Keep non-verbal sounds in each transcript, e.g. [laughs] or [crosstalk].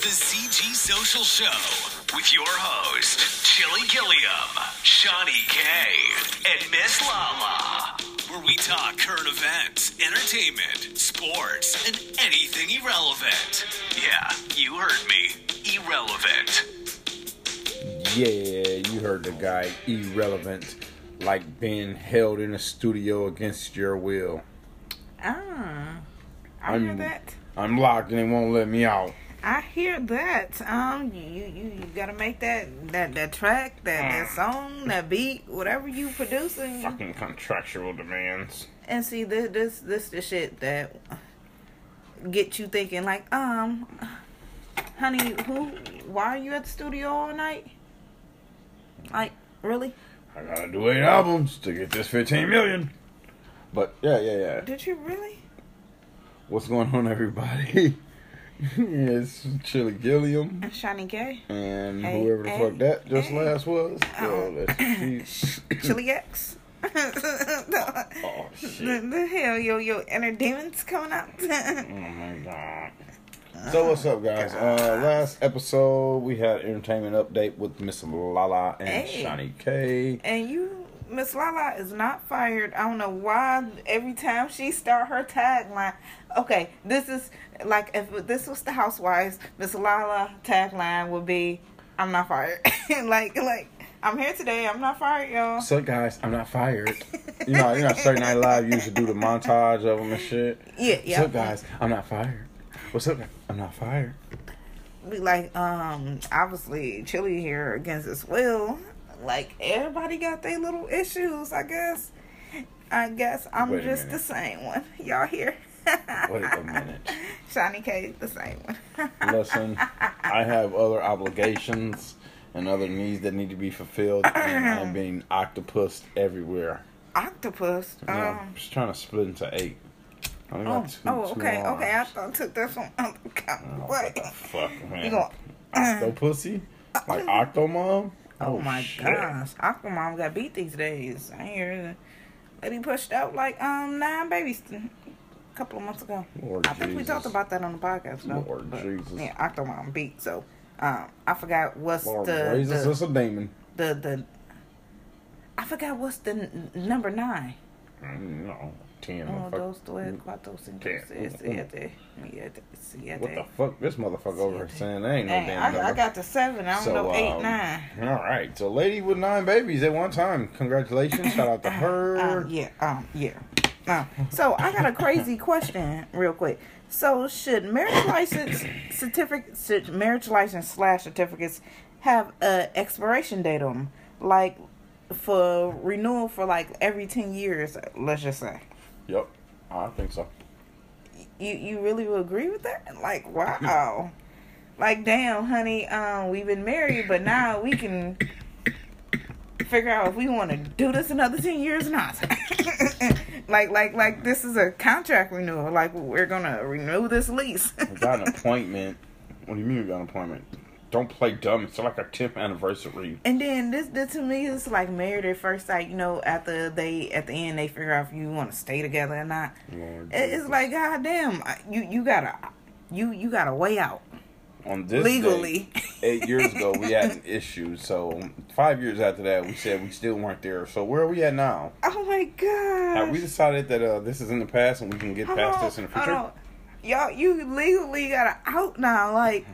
the CG Social Show with your host, Chili Gilliam, Shawnee K, and Miss Lala, where we talk current events, entertainment, sports, and anything irrelevant. Yeah, you heard me. Irrelevant. Yeah, you heard the guy. Irrelevant. Like being held in a studio against your will. Ah, I I'm- hear that. I'm locked and they won't let me out. I hear that. Um, you you, you gotta make that that that track, that that song, that beat, whatever you producing. Fucking contractual demands. And see this this this the shit that get you thinking like, um, honey, who? Why are you at the studio all night? Like, really? I gotta do eight albums to get this 15 million. But yeah, yeah, yeah. Did you really? What's going on, everybody? [laughs] [laughs] it's Chili Gilliam And Shiny Gay, and Hey, whoever the hey, fuck that just hey. last was. Oh. Chili [coughs] X. the, [laughs] Oh shit! the hell, yo, yo, inner demons coming out. [laughs] Oh my god. So what's up, guys? Uh, last episode we had entertainment update with Miss Lala and Hey. Shawnee K. And you, Miss Lala, is not fired. I don't know why. Every time she start her tagline, okay, this is like if this was the Housewives, Miss Lala tagline would be, "I'm not fired." [laughs] like, like I'm here today. I'm not fired, y'all. Up, guys? I'm not fired. You know, you know, Saturday Night Live used to do the montage of them and shit. Yeah, What's yeah. up, guys? I'm not fired. What's up? I'm not fired. Be like, um, obviously, Chili here against his will. Like everybody got their little issues, I guess. I guess I'm Wait just the same one. [laughs] Y'all here? Wait a [laughs] minute. Shiny K, the same one. [laughs] Listen, I have other obligations and other needs that need to be fulfilled, and I'm [clears throat] being octopus everywhere. Octopus. You know, Um. just trying to split into eight. I only Oh, got two, oh, two okay, okay. I thought took this one out the count. Oh, What? the fuck, man? You going? Octopussy? [clears throat] Like Octomom? Oh, my shit. gosh, Octomom got beat these days. I hear lady pushed out like um nine babies a couple of months ago. Lord I think we talked about that on the podcast. though. Lord But, Jesus. Yeah, Octomom beat. So um, I forgot what's Lord the raises the, us a demon. the the. I forgot what's the n- number nine. No, ten. Uno, motherfucker. dos, tres, cuatro, cinco, Ten. seis, siete, siete, siete. What the fuck? This motherfucker over here saying there ain't no damn I, number. I got the seven. I don't So, know eight, um, nine. All right, so lady with nine babies at one time. Congratulations! Shout out to [coughs] her. Um, yeah, um, yeah. Um, so I got a crazy [coughs] question, real quick. So should marriage license [coughs] certificates, should marriage license slash certificates have a expiration date on them, like for renewal for like every ten years? Let's just say. Yep, I think so. You you really will agree with that? Like wow. [laughs] Like damn, honey, um, we've been married, but now we can figure out if we want to do this another ten years or not. [laughs] like like like this is a contract renewal. Like we're gonna renew this lease. We got an [laughs] appointment. What do you mean we got an appointment? Don't play dumb. It's like our 10th anniversary. and then this this to me is like married at first sight. You know, after they at the end they figure out if you want to stay together or not. Lord It's Jesus. like goddamn, you you gotta you you gotta way out on this legally. day, eight years ago, we had an [laughs] issue. So five years after that, we said we still weren't there. So where are we at now? Oh my god. Have we decided that uh, this is in the past and we can get past this in the future? Y'all, you legally gotta out now. Like,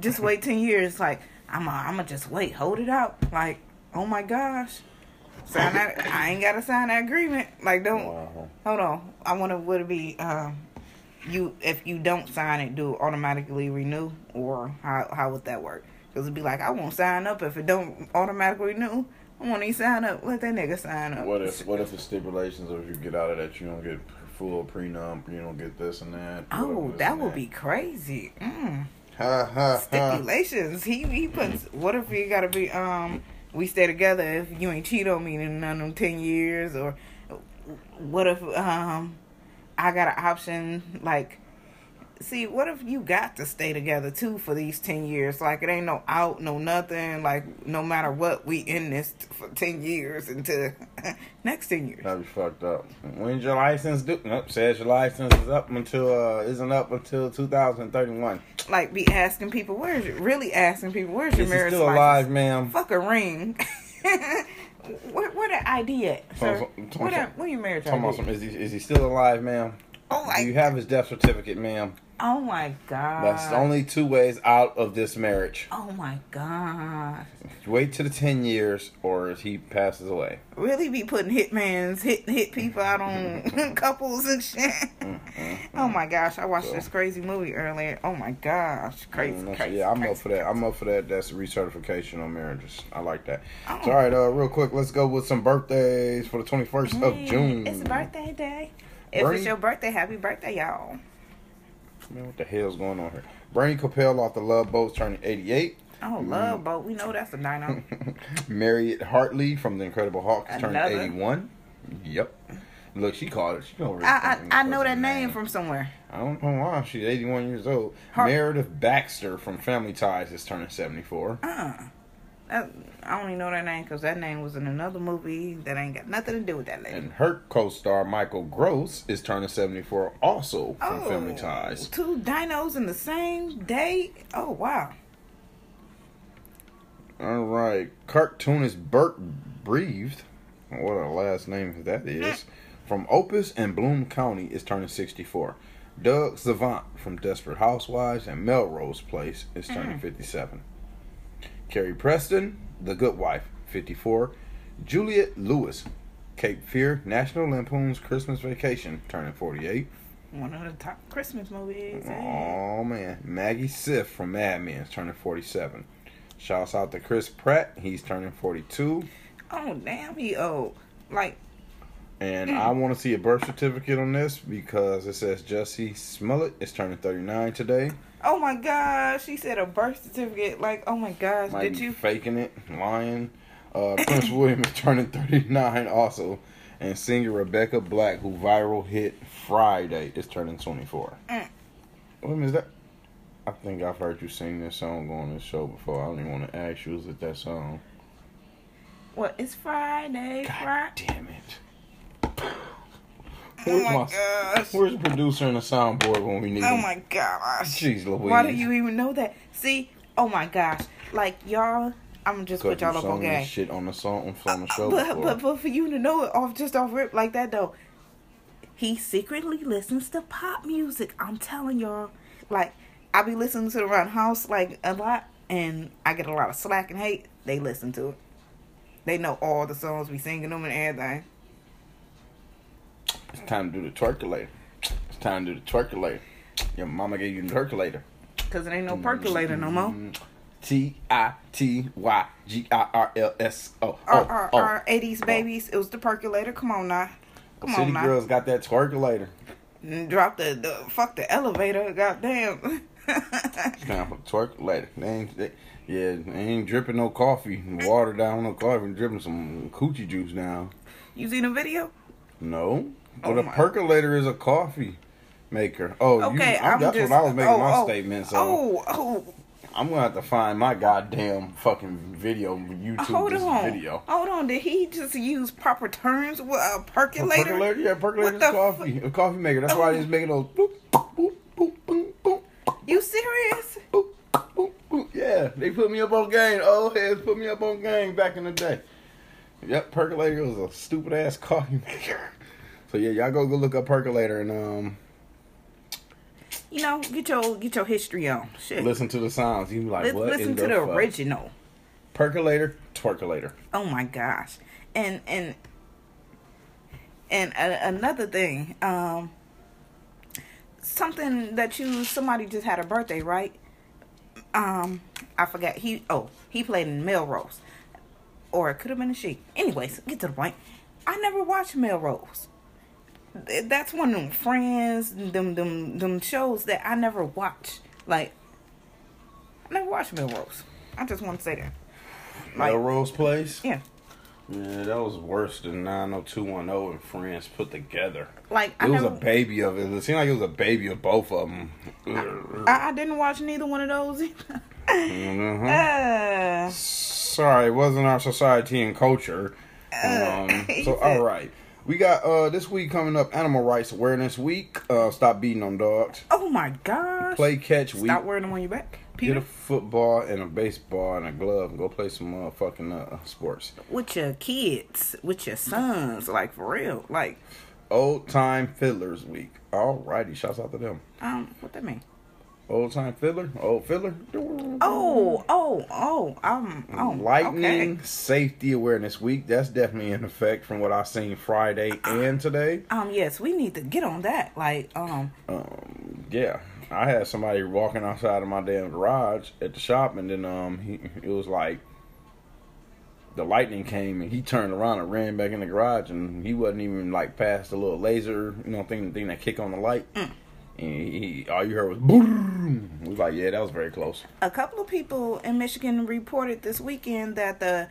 just wait ten years. Like, I'm, I'm gonna just wait, hold it out. Like, oh my gosh, sign that. I ain't gotta sign that agreement. Like, don't. Wow. Hold on. I wonder would it be um, you if you don't sign it, do it automatically renew, or how how would that work? Because it'd be like I won't sign up if it don't automatically renew. I won't even sign up. Let that nigga sign up. What if what if the stipulations of if you get out of that you don't get full prenup, you don't get this and that? Oh, that would be crazy. Mm. Ha. stipulations. He he puts. What if you gotta be um? We stay together if you ain't cheat on me in none of them ten years, or what if um? I got an option like see, what if you got to stay together too for these ten years? Like it ain't no out, no nothing. Like no matter what, we in this for ten years until [laughs] next ten years. That'd be fucked up. When's your license due? Nope, says your license is up until uh isn't up until 2031. Like be asking people, where's your really asking people, where's your Is he marriage still license? alive, ma'am? Fuck a ring. [laughs] where where the ID at, sir? Talking about- Where that where your marriage Talking about some, is he is he still alive, ma'am? Oh Do you have his death certificate, ma'am? Oh my god. That's the only two ways out of this marriage. Oh my god. Wait till the ten years, or he passes away. Really be putting hitmans, hit hit people out on [laughs] [laughs] couples and shit. Oh my gosh, I watched So- this crazy movie earlier. Oh my gosh, crazy, Mm, that's- crazy. yeah, I'm crazy. up for that. I'm up for that. That's recertification on marriages. I like that. Oh. So, all right, uh, real quick, let's go with some birthdays for the 21st of June. It's birthday day. If Bernie- it's your birthday, happy birthday, y'all. Man, what the hell's going on here? Bernie Kopell off the Love Boat turning 88. Oh, love boat. We know that's a dino. [laughs] Mariette Hartley from The Incredible Hulk is turning 81. Yep. Look, she called it. She don't really I I, I know that name from somewhere. I don't know why. She's 81 years old. Her- Meredith Baxter from Family Ties is turning 74. Uh, that, I only know that name because that name was in another movie that ain't got nothing to do with that lady. And her co-star Michael Gross is turning 74 also from oh, Family Ties. two dinos in the same day. Oh wow. All right. Cartoonist Bert Breathed, what a last name that is, hmm? from Opus and Bloom County is turning 64. Doug Savant from Desperate Housewives and Melrose Place is turning hmm. 57. Carrie Preston, The Good Wife, 54. Juliette Lewis, Cape Fear, National Lampoon's Christmas Vacation, turning 48. One of the top Christmas movies. eh? Oh man, Maggie Siff from Mad Men is turning 47. Shouts out to Chris Pratt, he's turning 42. Oh damn, he old. Like And Mm. I want to see a birth certificate on this because it says Jesse Smollett is turning 39 today. Oh my gosh, she said a birth certificate. Like oh my gosh, Might did you? faking it, lying. Uh, [clears throat] Prince William is turning 39 also. And singer Rebecca Black, who viral hit Friday, is turning 24. Mm. What is that? I think I've heard you sing this song on this show before. I don't even want to ask you, is it that song? What? It's Friday. God Friday. damn it. Oh Where's my my, gosh. where's the producer and the soundboard when we need it? Oh him? my gosh. Jeez Louise. Why do you even know that? See, oh my gosh, like y'all, I'm just put y'all up on game. shit on the song on the uh, show But, before. but but for you to know it off just off rip like that though, he secretly listens to pop music. I'm telling y'all, like I be listening to the house like a lot, and I get a lot of slack and hate. They listen to it. They know all the songs we singing them and everything. It's time to do the twerkulator. It's time to do the twerkulator. Your mama gave you the twerkulator. Cause it ain't no percolator no more. T I T Y G I R L S O. Our, Oh, oh. 80s babies, it was the percolator. Come on now. Come City on now. girls got that twerkulator. Mm, drop the, the fuck the elevator. Goddamn. It's time for the twerkulator. They ain't, they, yeah, they ain't dripping no coffee, water down no coffee, dripping some coochie juice now. you seen the video? No, Oh but a my. percolator is a coffee maker. Oh, Okay, you, I'm, that's just. what I was making oh, my oh, statement. So Oh, oh, I'm gonna have to find my goddamn fucking video, YouTube hold this on. video. Hold on. Did he just use proper terms with a A percolator? percolator, yeah, percolator is the coffee, a coffee maker. That's why Oh. he's making those boop, boop, boop, boop, boop, You serious? boop, boop, boop. Yeah, they put me up on game. Old heads put me up on game back in the day. Yep, percolator was a stupid ass coffee maker. So yeah, y'all go go look up percolator and um You know, get your get your history on. Shit. listen to the sounds. You like, Lis- what listen to the fuck? original. Percolator, twerkulator. Oh my gosh. And and and a, another thing, um something that you somebody just had a birthday, right? Um I forgot. He oh, he played in Melrose. Or it could have been a she. Anyways, get to the point. I never watched Melrose. Th- That's one of them friends, them them them shows that I never watch. Like I never watched Melrose. I just want to say that. Like, Melrose Place. yeah. Yeah, that was worse than 90210 and Friends put together. Like I It was never, a baby of it. It seemed like it was a baby of both of them. I, I didn't watch neither one of those. Mm-hmm. uh, Sorry, it wasn't our society and culture. Um, [laughs] so, all right. We got uh this week coming up Animal Rights Awareness Week. Uh, stop beating on dogs. oh my gosh! Play catch week. Stop wearing them on your back, Get Peter. a football and a baseball and a glove and go play some motherfucking uh, sports. with your kids, with your sons, like for real. Like, Old Time Fiddlers Week. Alrighty, shouts out to them. um, what that mean? Old Time Fiddler? Old Fiddler? Oh, oh, oh, um, oh, Lightning okay. Safety Awareness Week. That's definitely in effect from what I've seen Friday and today. Um, yes, we need to get on that. Like, um, Um, yeah, I had somebody walking outside of my damn garage at the shop, and then um, he it was like the lightning came, and he turned around and ran back in the garage, and he wasn't even like past the little laser, you know, thing thing that kick on the light. And he, all you heard was boom. It was like, yeah, that was very close. a couple of people in Michigan reported this weekend that the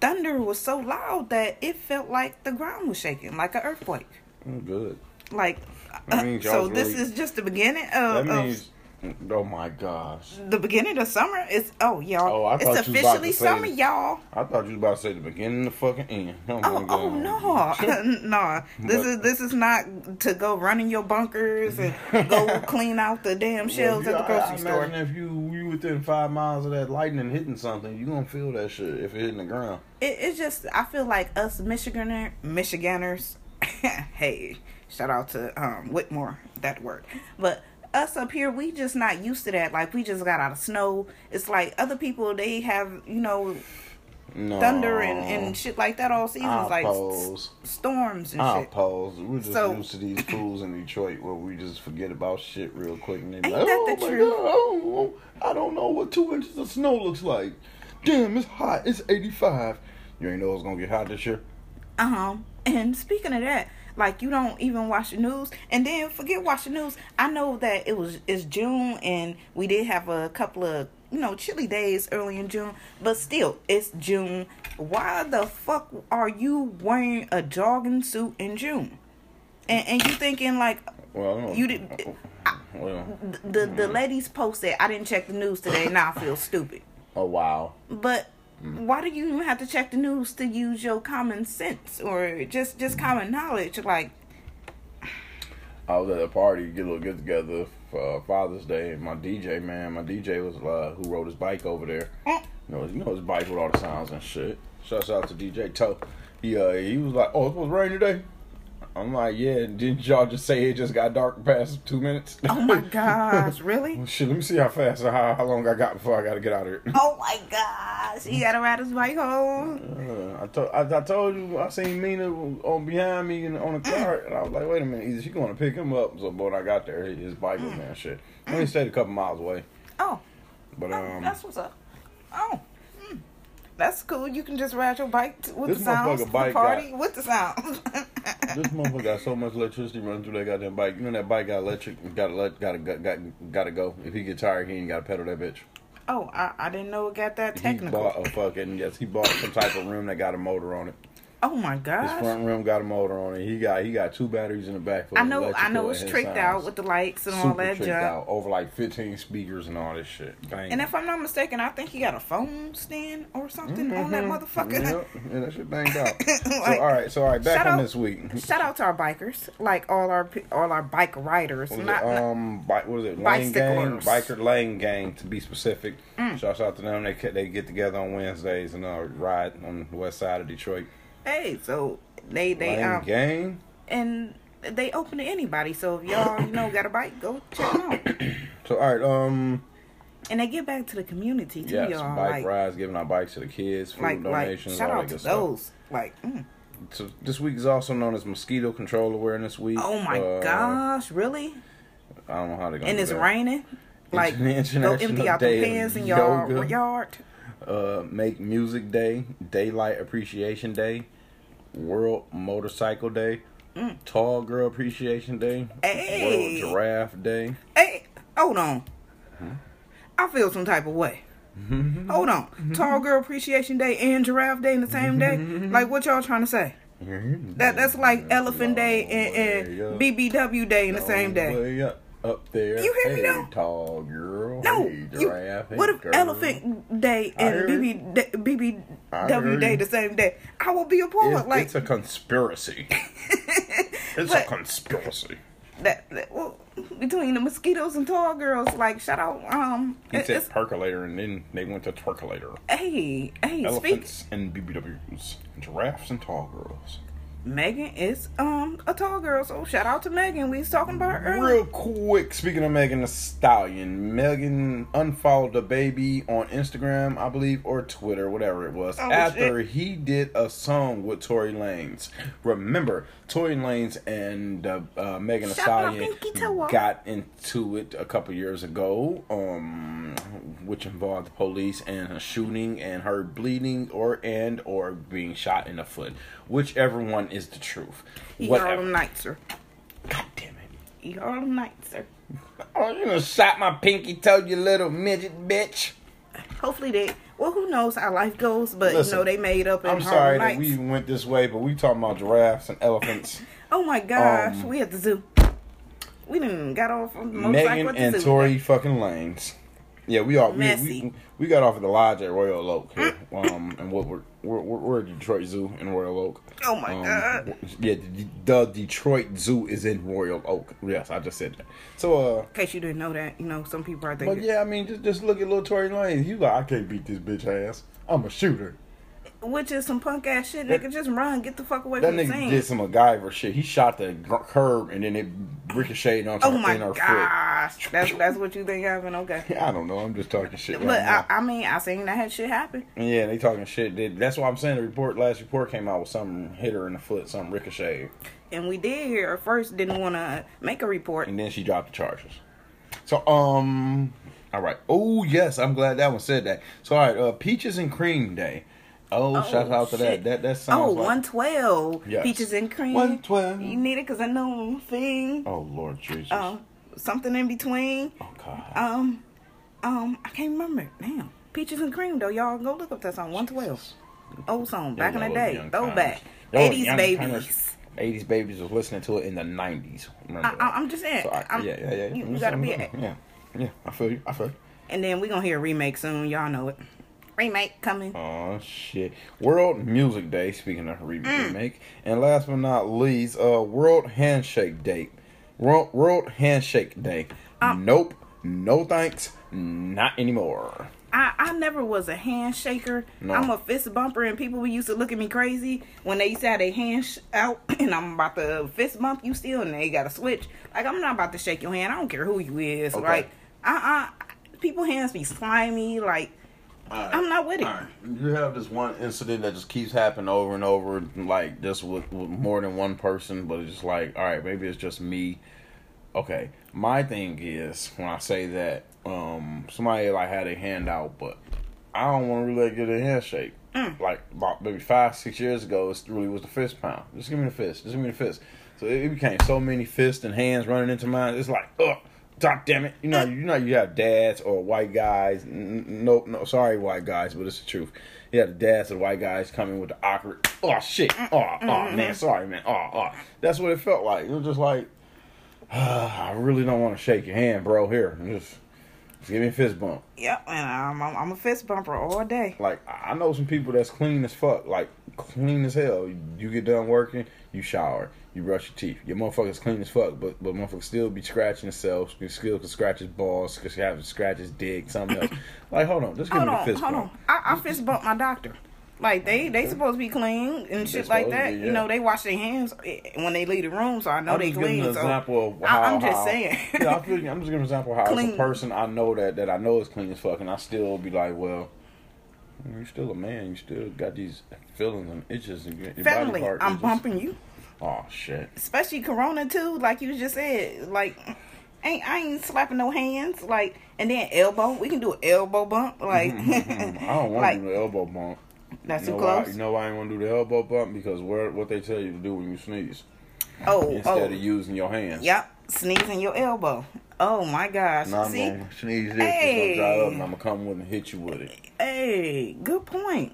thunder was so loud that it felt like the ground was shaking, like an earthquake. Mm, Good. Like, uh, [laughs] so y'all's this is just the beginning of, of means, oh my gosh. the beginning of summer. is oh y'all, Oh, I it's thought you was about to officially say- summer, y'all. I thought you was about to say the beginning and the fucking end. Oh, Oh, oh no, [laughs] no! This But- is this is not to go run in your bunkers and go [laughs] clean out the damn shelves Well, at the you- I- grocery I store. Imagine if you you within five miles of that lightning hitting something, you gonna feel that shit if it hitting the ground. It, it's just I feel like us Michiganer Michiganders. [laughs] hey, shout out to um, Whitmer that word, but us up here we just not used to that. Like we just got out of snow. It's like other people they have you know No. thunder and, and shit like that all seasons, I like s- storms and I shit. oppose. We're just So- used to these fools in Detroit where we just forget about shit real quick and they like, that oh the my truth? God, oh, I don't know what two inches of snow looks like. Damn, it's hot. It's 85. You ain't know it's gonna get hot this year. Uh huh. And speaking of that, like you don't even watch the news, and then forget watch the news. I know that it was it's June, and we did have a couple of you know chilly days early in June, but still it's June. Why the fuck are you wearing a jogging suit in June? And and you thinking like Well, I don't- You did- Well, the the mm-hmm. ladies posted, I didn't check the news today. Now I feel stupid. oh wow. But why do you even have to check the news to use your common sense or just just common knowledge? Like, I was at a party, get a little get together for uh, Father's Day, and my DJ man, my DJ was uh, who rode his bike over there. eh, You know, you know his bike with all the sounds and shit. Shouts out to DJ Toe. He uh he was like, "Oh, it's supposed to rain today." I'm like, "Yeah." Didn't y'all just say it just got dark past two minutes? oh my [laughs] gosh, really? Well, shit, let me see how fast or how, how long I got before I got to get out of here. Oh my gosh, he gotta ride his bike home. Uh, I, told I, I told you I seen Mina on behind me in, on a cart, and I was like, "Wait a minute, either she going to pick him up?" So, but when I got there, his bike was there. Shit, he only stayed a couple miles away, Oh, but oh, um, that's what's up. Oh. That's cool. You can just ride your bike with This the sounds. bike the party got- with the sounds. [laughs] this motherfucker got so much electricity running through that goddamn bike. You know that bike got electric, got to got to got got to go. If he get tired, he ain't got to pedal that bitch. oh, I, I didn't know it got that technical. He bought a fucking yes. He bought some type of room that got a motor on it. Oh my god! His front rim got a motor on it. He got he got two batteries in the back. For I know, I know it's tricked sounds. out with the lights and all Super that tricked junk. out over like 15 speakers and all this shit. Bang. And if I'm not mistaken, I think he got a phone stand or something on that motherfucker. Mm-hmm. Yep. Yeah, that shit banged out. [laughs] so all right, so all right, back shout on out- this week. Shout out to our bikers, like all our all our bike riders. What Not, it? Um, bike, what was it? Lane gang, biker lane gang to be specific. Mm. Shouts out to them. They they get together on Wednesdays and uh, ride on the west side of Detroit. Hey, so they they um gang. and they open to anybody. So if y'all you know got a bike, go check them out. [coughs] So all right, um, And they get back to the community too, yes, y'all. bike like, rides, giving our bikes to the kids, food like, like, donations, shout all out that to good stuff. those. Like, mm. So this week is also known as Mosquito Control Awareness Week. oh my Uh, gosh, really? I don't know how they're gonna. And it's that. raining. Like, go empty out the pans in your yard. Uh, Make Music Day, Daylight Appreciation Day, World Motorcycle Day, Tall Girl Appreciation Day, Mm. Hey. World Giraffe Day. Hey, hold on. Hmm? I feel some type of way. Hold on. Tall Girl Appreciation Day and Giraffe Day in the same day? Like, what y'all trying to say? That That's like Elephant Day and, and BBW Day in the same day. Up, there. You hear me hey, now? Tall girl. No, Hey, giraffe. Hey, what if girl. Elephant Day and BB, BBW Day the same day? I will be appalled. It- like it's a conspiracy. [laughs] It's But- a conspiracy. that, that- well, between the mosquitoes and tall girls. Like shout out. Um, He it- said percolator, and then they went to twerkulator. hey, hey, speak. Elephants and BBWs, giraffes and tall girls. Megan is um a tall girl, so shout out to Megan. We was talking about her earlier. Real quick, speaking of Megan Thee Stallion, Megan unfollowed the baby on Instagram, I believe, or Twitter, whatever it was, Oh, after he did a song with Tory Lanez. Remember, Tory Lanez and uh, uh, Megan Thee Stallion pinky toe off. got into it a couple years ago, um, which involved the police and a shooting and her bleeding or and or being shot in the foot, whichever one is the truth. He Whatever. Harlem Nights, sir. God damn it. He Harlem Nights, sir. Oh, you gonna shot my pinky toe, you little midget bitch. Hopefully they. Well, who knows how life goes, but Listen, you know they made up I'm sorry that we even went this way, but we talking about giraffes and elephants. [laughs] Oh my gosh, Um, we at the zoo. We didn't got off on the motorcycle Megan and zoo. Tory fucking Lanez. Yeah, we all we, we, we got off at the lodge at Royal Oak here. Um, and what we're we're, at Detroit Zoo in Royal Oak. Oh my Um, god. Yeah, the, the Detroit Zoo is in Royal Oak. Yes, I just said that. So, uh, In case you didn't know that, you know some people are thinking. but yeah, I mean, just just look at little Tory Lane. He's like, I can't beat this bitch ass. I'm a shooter. Which is some punk ass shit, nigga. Just run, get the fuck away That from the nigga did some MacGyver shit. He shot the curb and then it ricocheted onto oh her, my her gosh, that's that's what you think happened. Okay. [laughs] foot. I don't know. I'm just talking shit. Right But I. I mean, I seen that had shit happen. yeah, they talking shit. That's why I'm saying the report. Last report came out with something hit her in the foot, something ricocheted, And we did hear at first didn't want to make a report. and then she dropped the charges. So um, all right. Oh yes, I'm glad that one said that. So all right, uh, peaches and cream day. Oh, Oh, shout out to shit. that. That that sounds Oh, like 112. Yes. Peaches and cream. 112. You need it because I know thing. Oh Lord Jesus. Um, something in between. oh God. Um, um, I can't remember. Damn. Peaches and cream though. Y'all go look up that song. 112. Old song. Back in the day. Throwback. times. Y'all 80s young babies. timers. 80s babies was listening to it in the 90s. I, I'm just saying. So I, I'm- yeah, yeah, yeah. You, you gotta be. saying, yeah, yeah. I feel you. I feel you. And then we gonna hear a remake soon. Y'all know it. Remake coming. Oh shit! World Music Day. Speaking of re- Mm. remake, and last but not least, uh, World Handshake Day. World World Handshake Day. Um, nope. No thanks. Not anymore. I, I never was a handshaker. No. I'm a fist bumper, and people used to look at me crazy when they used to have their hands out, [clears throat] and I'm about to fist bump you still, and they got to switch. Like I'm not about to shake your hand. I don't care who you is. Okay. Like uh uh people hands be slimy. Like I'm not with it. Alright. You have this one incident that just keeps happening over and over, like just with, with more than one person, but it's just like, all right, maybe it's just me. Okay, my thing is when I say that, um, somebody like had a hand out, but I don't want to really get a handshake. Like about maybe five, six years ago, it really was the fist pound. Just give me the fist. Just give me the fist. So it, it became so many fists and hands running into mine. It's like, ugh. God damn it! You know, you know, you have dads or white guys. N- n- No, no, sorry, white guys, but it's the truth. You have the dads or white guys coming with the awkward. Oh shit! Mm, oh, oh mm, man, mm. sorry, man. Oh, oh. That's what it felt like. It was just like, [sighs] I really don't want to shake your hand, bro. Here, just, just give me a fist bump. Yep, and I'm, I'm I'm a fist bumper all day. Like I know some people that's clean as fuck, like clean as hell. You get done working, you shower, you brush your teeth. Your motherfucker's clean as fuck, but but motherfucker still be scratching himself. Still can scratch his balls, can have to scratch his dick, something else. [coughs] like hold on, just give Hold me the on, fist hold bump. on. I, I fist bump my doctor. Like they they supposed to be clean and shit like that. be, You know they wash their hands eh, when they leave the room, so I know I'm they clean. an so example of I- how. I'm just how- saying. [laughs] yeah, I feel, I'm just giving an example of how as a Clean. person I know that that I know is clean as fuck, and I still be like, well. You're still a man. You still got these feelings and itches and your Family, body part. I'm bumping you. Oh shit. especially Corona too. Like you just said, like ain't I ain't slapping no hands. Like and then elbow, we can do an elbow bump. Like Mm-hmm, I don't [laughs] want like to do the elbow bump. that's you too know why, close. you know why I ain't want to do the elbow bump? Because where what they tell you to do when you sneeze oh, instead oh, of using your hands. yep. sneezing your elbow. Oh my gosh. Now I'm See? gonna sneeze this, Hey. it's gonna dry up, and I'm gonna come with and hit you with it. Hey, good point.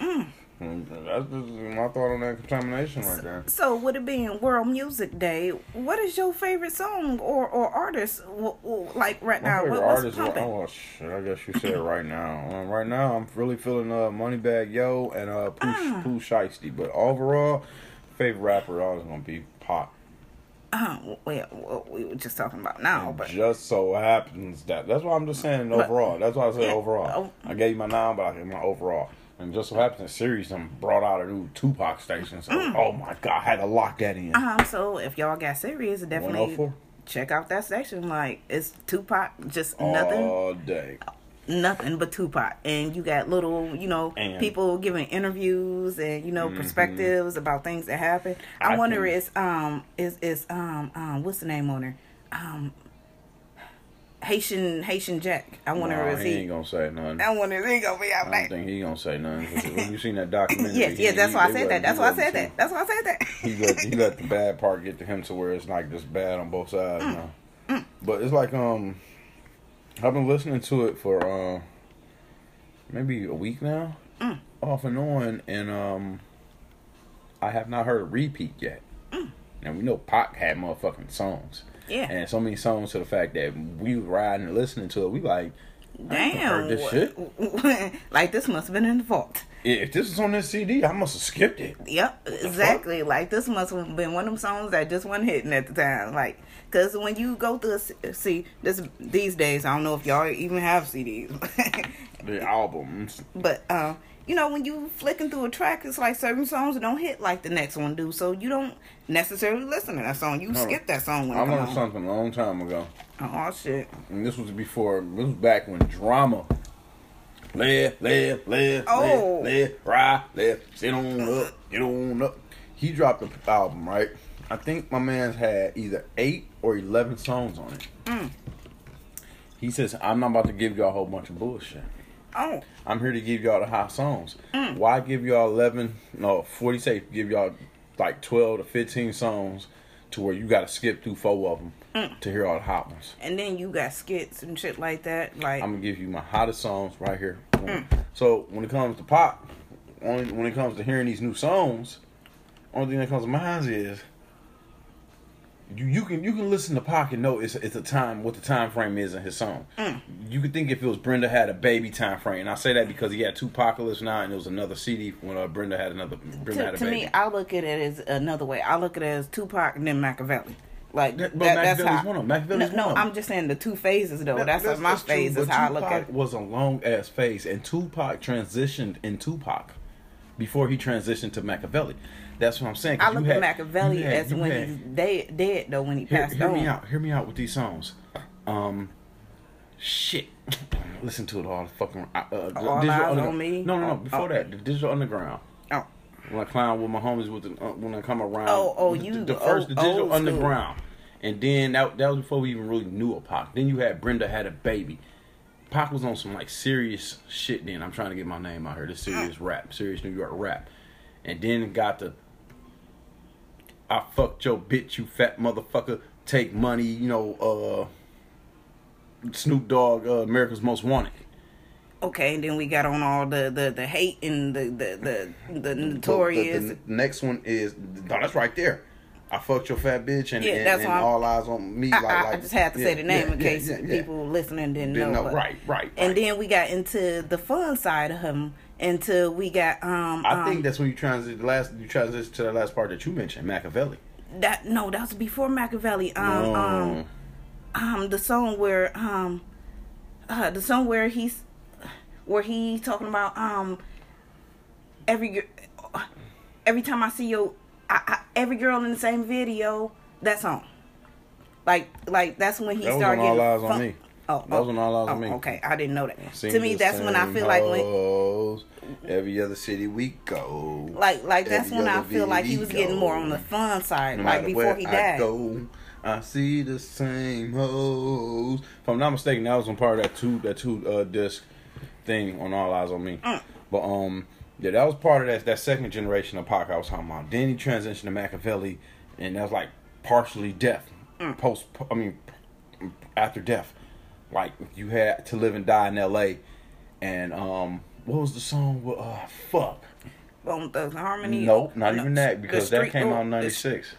Mm, That's just my thought on that contamination right there. So, with it being World Music Day, what is your favorite song or, or artist w- w- like right My now? favorite What, artist, popping? oh shit, I guess you said right now. Um, right now, I'm really feeling uh, Moneybagg Yo and uh, Pooh, Ah. Pooh Shiesty. But overall, favorite rapper always gonna be Pop. Uh, well, well, we were just talking about now, but just so happens that that's why I'm just saying But- overall. That's why I said Yeah, overall. oh. I gave you my nine, but I gave my overall. And just so happens Sirius done brought out a new Tupac station. So Mm. oh my god, I had to lock that in. um, so if y'all got Sirius, definitely check out that section. Like it's Tupac, just nothing, all day. nothing but Tupac, and you got little, you know, And- people giving interviews and you know perspectives about things that happen. I, I wonder think- is um is is um um what's the name on her um Haitian Haitian Jack. I wonder Nah, is he he. ain't gonna say nothing. I wonder is he gonna be out I don't think he gonna say nothing. When you seen that documentary, [laughs] Yes, yes, that's he- why I said that. That's why I said that. That's why I said that. he let he let [laughs] the bad part get to him to where it's like just bad on both sides Mm. now. But it's like um, I've been listening to it for uh maybe a week now, Mm. off and on, and um, I have not heard a repeat yet. Mm. And we know Pac had motherfucking songs. Yeah. And so many songs to the fact that we riding and listening to it, we like, Damn. this shit. [laughs] like this must have been in the vault. If this was on this CD, I must have skipped it. Yep, exactly. Like this must have been one of them songs that just wasn't hitting at the time. Like, cause when you go through, a, c- see this these days, I don't know if y'all even have CDs, [laughs] The albums. but uh, you know when you flicking through a track, it's like certain songs don't hit like the next one do, so you don't necessarily listen to that song. You No. skip that song when I learned on. something a long time ago. Oh shit! And this was before, this was back when drama. Left, left, left, Oh. left, left, right, left, sit on up, get on up. He dropped an album, right? I think my man's had either eight or 11 songs on it. Mm. He says, I'm not about to give y'all a whole bunch of bullshit. Oh, I'm here to give y'all the hot songs. Mm. Why give y'all 11, no, 40 say give y'all like 12 to 15 songs to where you got to skip through four of them Mm. to hear all the hot ones. and then you got skits and shit like that. Like, I'm gonna give you my hottest songs right here. Mm. So when it comes to pop, only when it comes to hearing these new songs, only thing that comes to mind is you you can you can listen to Pac and know it's it's a time what the time frame is in his song. Mm. You could think if it was Brenda had a baby time frame, and I say that because he had 2Pacalypse Now and it was another CD when uh, Brenda had another Brenda to, had a to baby. me, I look at it as another way. I look at it as Tupac and then Machiavelli. Like That- that, but that's how. one of 'em. Machiavelli's no, no, one of 'em. I'm just saying the two phases though. That- that's, my true, phase is but how I look at it. was a long ass phase, and Tupac transitioned in Tupac before he transitioned to Machiavelli. That's what I'm saying. I look at Machiavelli had- as when had- he's dead, dead though when he Hear, passed hear on. me out. Hear me out with these songs. Um, shit. Listen to it all. The fucking. Uh, uh, All Digital Eyes on Me? No, no, no. Before oh. that, the Digital Underground. Oh, When I clown with my homies with the uh, when I come around. Oh, oh, the, you- the first the Digital school. Underground, and then that that was before we even really knew of Pac. Then you had Brenda had a baby. Pac was on some like serious shit. Then I'm trying to get my name out here. This serious rap, serious New York rap, and then got the I fucked your bitch, you fat motherfucker. Take money, you know. uh Snoop Dogg, uh, America's Most Wanted. okay. And then we got on all the the, the hate and the the the, the notorious. The, the next one is no, that's right there. I fucked your fat bitch and, Yeah, and, that's and all eyes on me. I, like, I, I just had to yeah, say the name yeah, in case people listening didn't, Didn't know. know. but- Right, right, And then we got into the fun side of him until we got um. I um, think that's when you transition the last you transition to the last part that you mentioned, Machiavelli. that no, that was before Machiavelli. Um, um, um, the song where um, uh, the song where he's where he talking about um, every every time I see you, I, I, every girl in the same video. That song, like like that's when he That started getting fun- Me. Oh, That was on All Eyes oh, on Me. Okay, I didn't know that. To me, that's when I feel like when every other city we go. like like that's when I feel like he was getting more on the fun side, No like before he I died. go, I see the same hoes. If I'm not mistaken, that was on part of that two that two uh, disc thing on All Eyes on Me. Mm. But um, yeah, that was part of that that second generation of Pac I was talking about. Then he transitioned to Machiavelli, and that was like partially death. post. I mean, after death, like you had to live and die in L.A. And um, what was the song? with, Uh, fuck. Bone Thugs Harmony. Nope, not No, even that because that came out in the- '96.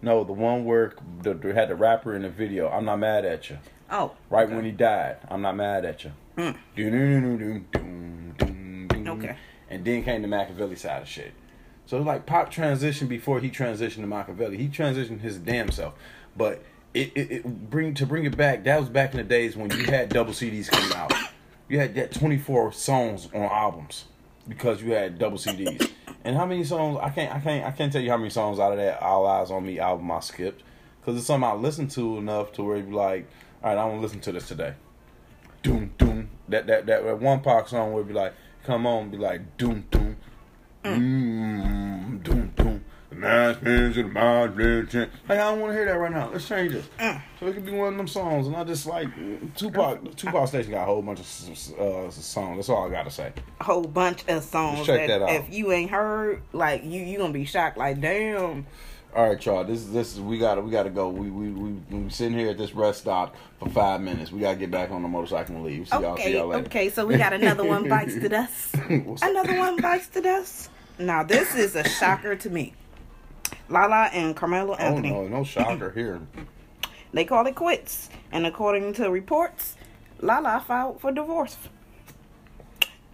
No, the one where the, the- had the rapper in the video. I'm not mad at you. Oh, Right okay. when he died, I'm not mad at you. Mm. Okay. And then came the Machiavelli side of shit. So like Pop transitioned before he transitioned to Machiavelli. He transitioned his damn self. But it, it, it bring to bring it back. That was back in the days when you had double CDs coming out. You had that 24 songs on albums because you had double CDs. And how many songs? I can't I can't I can't tell you how many songs out of that All Eyes on Me album I skipped because it's something I listened to enough to where you be like, all right, I want to listen to this today. Doom doom. That that that, that one Pac song would be like, come on, be like doom doom. Mm, doom doom. The man's hands in the hands. Like I don't want to hear that right now. Let's change it. So it could be one of them songs, and I just like Tupac. Tupac Station got a whole bunch of uh, songs. That's all I gotta say. a whole bunch of songs Check that, that out. if you ain't heard, like you you gonna be shocked. Like damn. All right, y'all. This is this is we gotta we gotta go. We we we we sitting here at this rest stop for five minutes. We gotta get back on the motorcycle and leave. See y'all. See Okay, y'all later. okay. So we got another one bites the [laughs] dust. Another one bites the dust. Now this is a shocker to me. Lala and Carmelo Anthony. Oh no, no shocker here. [laughs] They call it quits. And according to reports, Lala filed for divorce.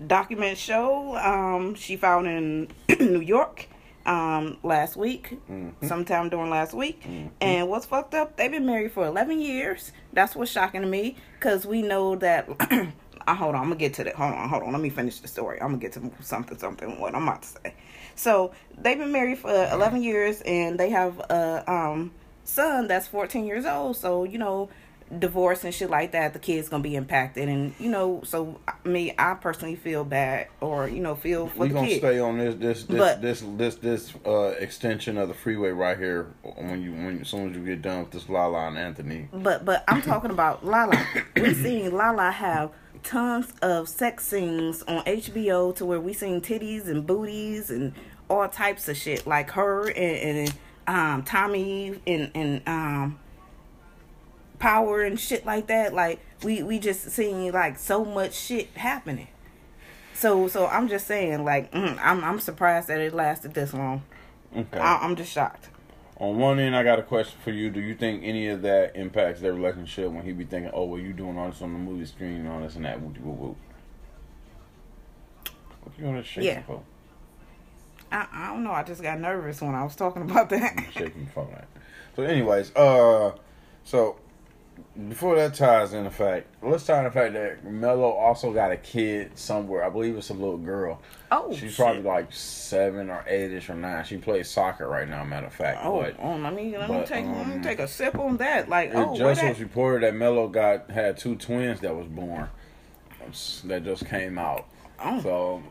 Documents show um, she filed in [clears throat] New York um, last week, sometime during last week. And what's fucked up, they've been married for 11 years. That's what's shocking to me because we know that. [clears throat] uh, hold on, I'm to get to that. Hold on, hold on. Let me finish the story. I'm to get to something, something, what I'm about to say. So they've been married for 11 years and they have a um, son that's 14 years old. So, you know, divorce and shit like that, the kid's gonna be impacted, and you know, so me, I personally feel bad, or you know, feel for We the gonna kid. stay on this this this But- this this this uh, extension of the freeway right here when you when as soon as you get done with this Lala and Anthony. But but I'm talking about Lala. We've seen Lala have tons of sex scenes on HBO to where we seen titties and booties and all types of shit like her and, and um Tommy and and um Power and shit like that. Like we we just seen like so much shit happening. So so I'm just saying like mm, I'm I'm surprised that it lasted this long. Okay. I, I'm just shocked. On one end, I got a question for you. Do you think any of that impacts their relationship when he be thinking, "Oh, well, you doing all this on the movie screen and all this and that"? Whoop, whoop, whoop. What you gonna shake Yeah. for? I, I don't know. I just got nervous when I was talking about that. shaking phone at. So, anyways, uh, so before that ties in the fact, let's tie in the fact that Melo also got a kid somewhere. I believe it's a little girl. Oh, She's shit. probably like seven or eight-ish or nine. She plays soccer right now. Matter of fact, Oh, but oh, let me let me but, take let me um, take a sip on that. Like, it oh, just that? was reported that Melo got had two twins that was born. That just came out. Oh. So,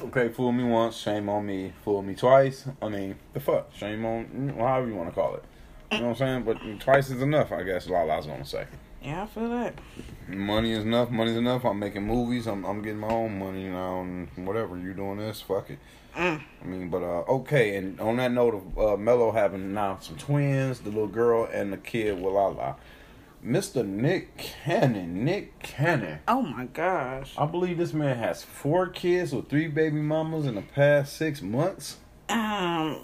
okay, fool me once, shame on me. Fool me twice. I mean, the fuck, shame on however you want to call it. You know what I'm saying? But twice is enough, I guess. Lala's gonna say. Yeah, I feel that. Money is enough. Money's enough. I'm making movies. I'm I'm getting my own money now, and whatever you doing this, fuck it. Mm. I mean, but uh, okay. And on that note of uh, Melo having now some twins, the little girl and the kid with Lala, Mr. Nick Cannon, Nick Cannon. Oh my gosh. I believe this man has four kids with three baby mamas in the past six months. Um.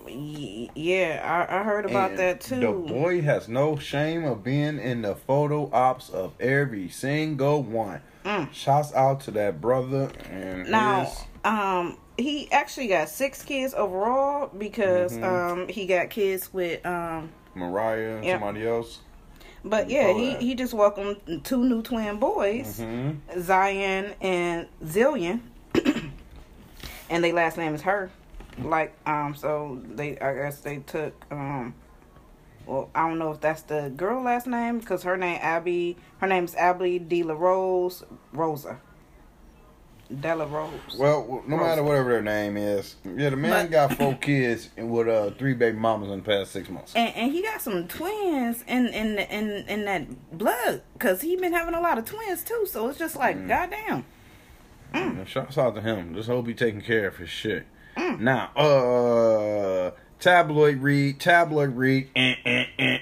Yeah, I, I heard about And that too. The boy has no shame of being in the photo ops of every single one. Mm. Shouts out to that brother and now, his um, he actually got six kids overall because Mm-hmm. um he got kids with um. Mariah and Yeah. somebody else. But yeah, Oh, he he just welcomed two new twin boys, Mm-hmm. Zion and Zillion, [coughs] and their last name is her. Like um, so they I guess they took um. Well, I don't know if that's the girl last name because her name Abby. Her name's Abby De La Rose Rosa. Della Rose. Well, no matter whatever their name is, yeah, the man But- got four [coughs] kids and with uh three baby mamas in the past six months. and, and he got some twins in in in in that blood because he been having a lot of twins too. So it's just like goddamn. And Shouts out to him. Just hope he taking care of his shit. Now, uh, tabloid read, tabloid read. Eh, eh, eh.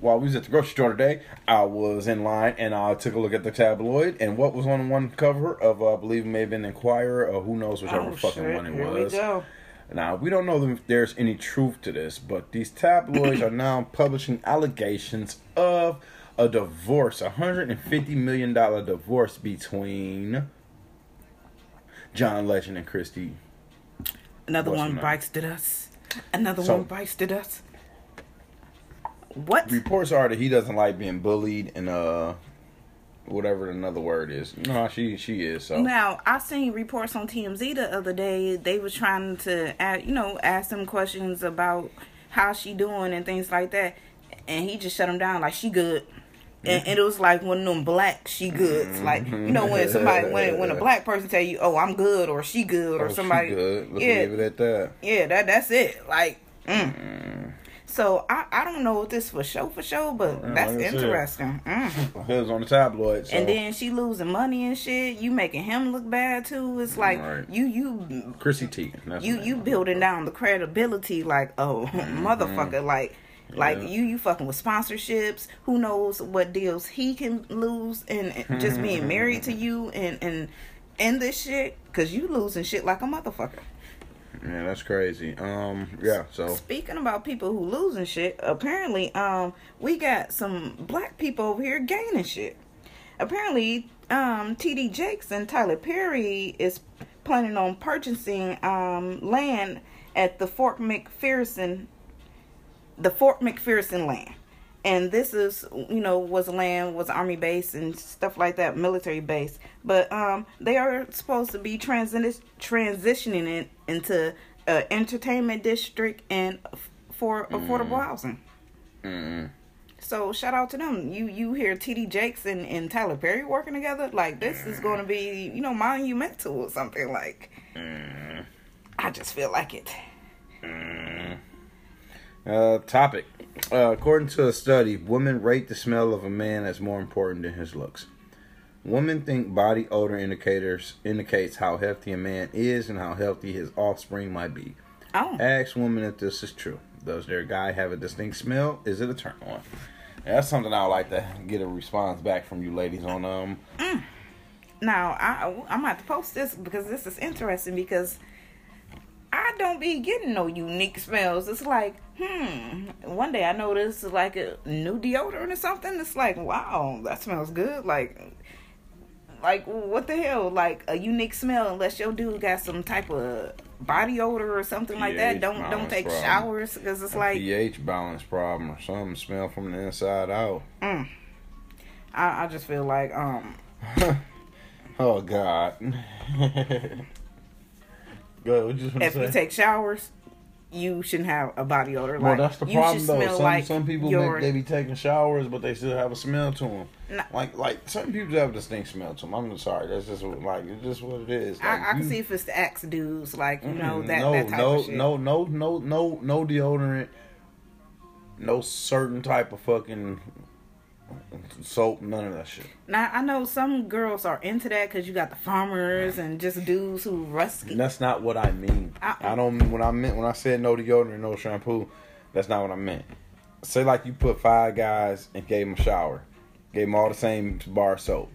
while we was at the grocery store today, I was in line and I took a look at the tabloid and what was on one cover of uh, I believe it may have been Inquirer or who knows whichever Oh, fucking shit. one it Here we was. go. Now we don't know if there's any truth to this, but these tabloids are now [clears throat] publishing allegations of a divorce, a hundred and fifty million dollar divorce between John Legend and Christy. Another What's one bites at us. Another So- one bites at us. What? Reports are that he doesn't like being bullied and uh whatever another word is. No, she she is so. Now I seen reports on TMZ the other day. They was trying to, a you know, ask them questions about how she doing and things like that, and he just shut them down like she good. And, and it was like one of them black she goods, like you know when somebody when when a black person tell you, "Oh, I'm good" or "She good" or Oh, she somebody, yeah, leave it at that. yeah, that that's it. Like, mm. so I I don't know if this for show for show, but Yeah, that's like interesting. Mm. It was on the tabloid. So. And then she losing money and shit. You making him look bad too. It's like Right. you you Chrissy Teigen. That's you you building down the credibility. Like oh [laughs] motherfucker, like like Yeah. you you fucking with sponsorships. Who knows what deals he can lose and, and just being married to you and and and this shit because you losing shit like a motherfucker. Yeah, that's crazy. Um, yeah. So Speaking about people who losing shit, apparently, um, we got some black people over here gaining shit. Apparently, um, TD Jakes and Tyler Perry is planning on purchasing um land at the Fort McPherson, the Fort McPherson land. And this is, you know, was land, was army base and stuff like that, military base. But um, they are supposed to be transi- transitioning it into uh, entertainment district and f- for affordable housing. mm, So shout out to them. You you hear TD Jakes and, and Tyler Perry working together? Like this is going to be you know monumental or something. Like I just feel like it. Uh, topic. Uh, according to a study, women rate the smell of a man as more important than his looks. Women think body odor indicators indicates how healthy a man is and how healthy his offspring might be. Oh, Ask women if this is true. Does their guy have a distinct smell? Is it a turn on? That's something I would like to get a response back from you ladies on. Um, now I I'm gonna to post this because this is interesting because I don't be getting no unique smells. It's like hmm. One day I noticed like a new deodorant or something. It's like wow, that smells good. Like. Like what the hell? Like a unique smell, unless your dude got some type of body odor or something like that. Don't don't take problem. showers because it's like pH balance problem or something. Smell from the inside out. mm. I, I just feel like um [laughs] oh God. [laughs] Go. Just if to you take showers, you shouldn't have a body odor. well, Like that's the you problem though. smell Some like some people your, make, they be taking showers, but they still have a smell to them. Nah. Like like some people have a distinct smell to them. I'm sorry. That's just what, like it's just what it is. Like, I, I can you- see if it's the axe dudes, like you know Mm, that no, that type no, of shit. no, no, no, no, no deodorant, no certain type of fucking soap, none of that shit. Now I know some girls are into that because you got the farmers and just dudes who rusty. And that's not what I mean. Uh-uh. I don't when I meant when I said no deodorant, no shampoo. That's not what I meant. Say like you put five guys and gave them a shower, gave them all the same bar soap.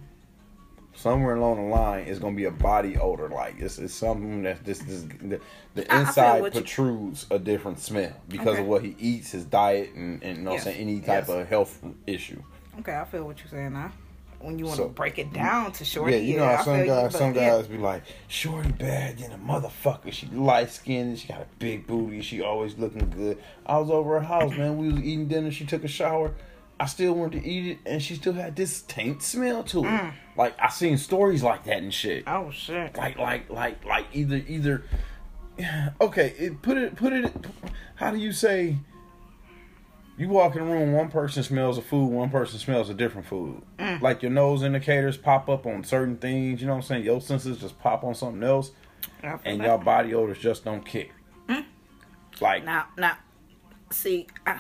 Somewhere along the line it's gonna be a body odor. Like it's, it's something that this, this the, the I- I inside what you- protrudes a different smell because Okay. of what he eats, his diet, and and you know Yes. saying any type Yes. of health issue. Okay, I feel what you're saying now. When you want So- to break it down to shorty, Yeah, you know how some feel you, guys, some yeah. guys be like, "Shorty bad than a motherfucker." She light skinned, she got a big booty, she always looking good. I was over her house, man. We was eating dinner. She took a shower. I still wanted to eat it, and she still had this taint smell to it. Mm. Like I seen stories like that and shit. Oh shit! Like, like, like, like either, either. [sighs] Okay, it, put it, put it. How do you say? You walk in a room, one person smells a food, one person smells a different food. Mm. Like your nose indicators pop up on certain things, you know what I'm saying? Your senses just pop on something else, and that. your body odors just don't kick. Like, Now, now, see, I,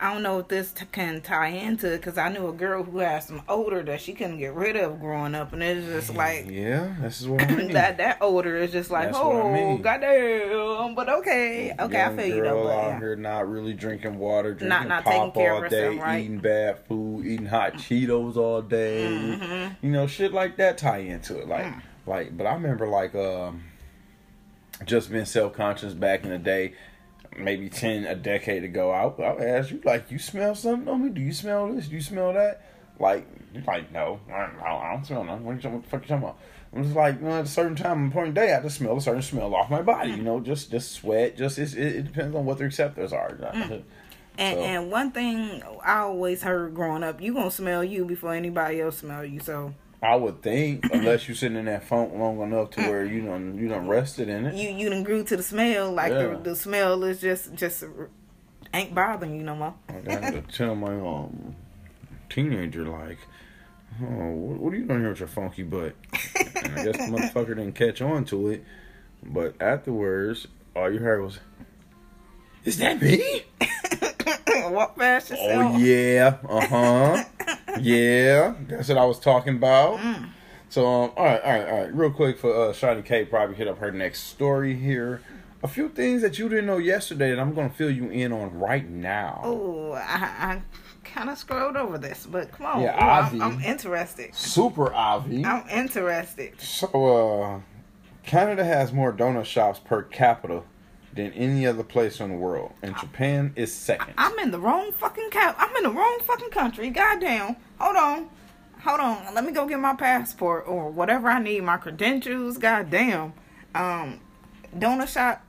I don't know if this t- can tie into it because I knew a girl who had some odor that she couldn't get rid of growing up, and it's just like Yeah, this is what I [clears throat] mean. that that odor is just like That's oh I mean. goddamn. But okay, okay, Young I feel you girl though. But out yeah. here not really drinking water, drinking Not- not pop taking care all of day, right? eating bad food, eating hot Cheetos all day. Mm-hmm. You know, shit like that tie into it. Like, Mm. like, but I remember like um, just being self conscious back in the day. Maybe ten a decade ago, I I would ask you like, you smell something on me? Do you smell this? Do you smell that? Like, you're like no, I don't, I don't smell nothing. What, what the fuck you talking about? I'm just like, you know, at a certain time and point in the day, I just smell a certain smell off my body. You know, just just sweat. Just it's, it, it depends on what the receptors are. [laughs] Mm. And, So- and one thing I always heard growing up, you gonna smell you before anybody else smell you. So I would think, unless you're sitting in that funk long enough to where you don't you don't rested in it. you you done grew to the smell. Like Yeah. the the smell is just just ain't bothering you no more. I got to tell my um teenager like, oh, what, what are you doing here with your funky butt? And I guess the motherfucker didn't catch on to it, but afterwards, all you heard was, "Is that me?" [coughs] Walk past yourself. Oh yeah, uh huh, yeah. That's what I was talking about. So um, all right, all right, all right. Real quick for uh, Shiny K, probably hit up her next story here. A few things that you didn't know yesterday that I'm gonna fill you in on right now. Oh, I, I kind of scrolled over this, but come on. Yeah, I'm, I'm interested. Super Avi. I'm interested. So, uh, Canada has more donut shops per capita than any other place in the world, and Japan is second. I'm in the wrong fucking cap. I'm in the wrong fucking country. Goddamn. Hold on. Hold on. Let me go get my passport or whatever I need. My credentials. Goddamn. Um, donut shop.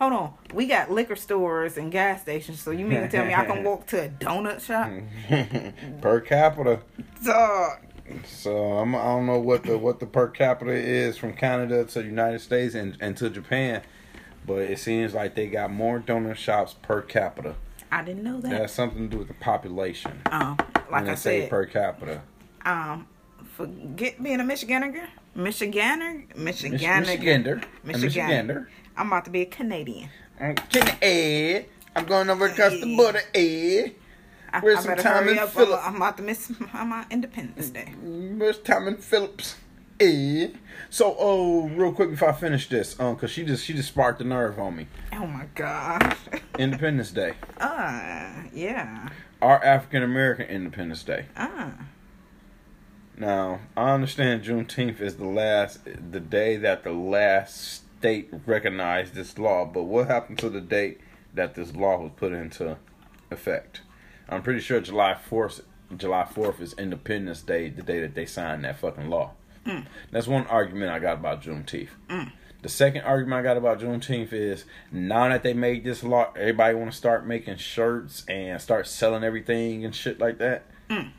Hold on. We got liquor stores and gas stations. So you mean to tell me I can [laughs] walk to a donut shop? [laughs] per capita. Dog. So I'm, I don't know what the what the per capita is from Canada to the United States and, and to Japan, but it seems like they got more donut shops per capita. I didn't know That that. has something to do with the population. Um, like when I said, per capita. um, forget being a Michiganer. Michiganer, Michiganer, Michigander. Michigander. Michigander. I'm about to be a Canadian. Eh. I'm going over across the border, eh. I, Where's I some better time and up. fill I'm? About to miss [laughs] my Independence Day. Where's Tommy Phillips? Eh. So, oh, real quick before I finish this, um, cause she just she just sparked the nerve on me. Oh my gosh. [laughs] Independence Day, Uh, yeah. our African American Independence Day. Uh. Now, I understand Juneteenth is the last, the day that the last state recognized this law. But what happened to the date that this law was put into effect? I'm pretty sure July 4th, July 4th is Independence Day, the day that they signed that fucking law. That's one argument I got about Juneteenth. The second argument I got about Juneteenth is now that they made this law, everybody want to start making shirts and start selling everything and shit like that.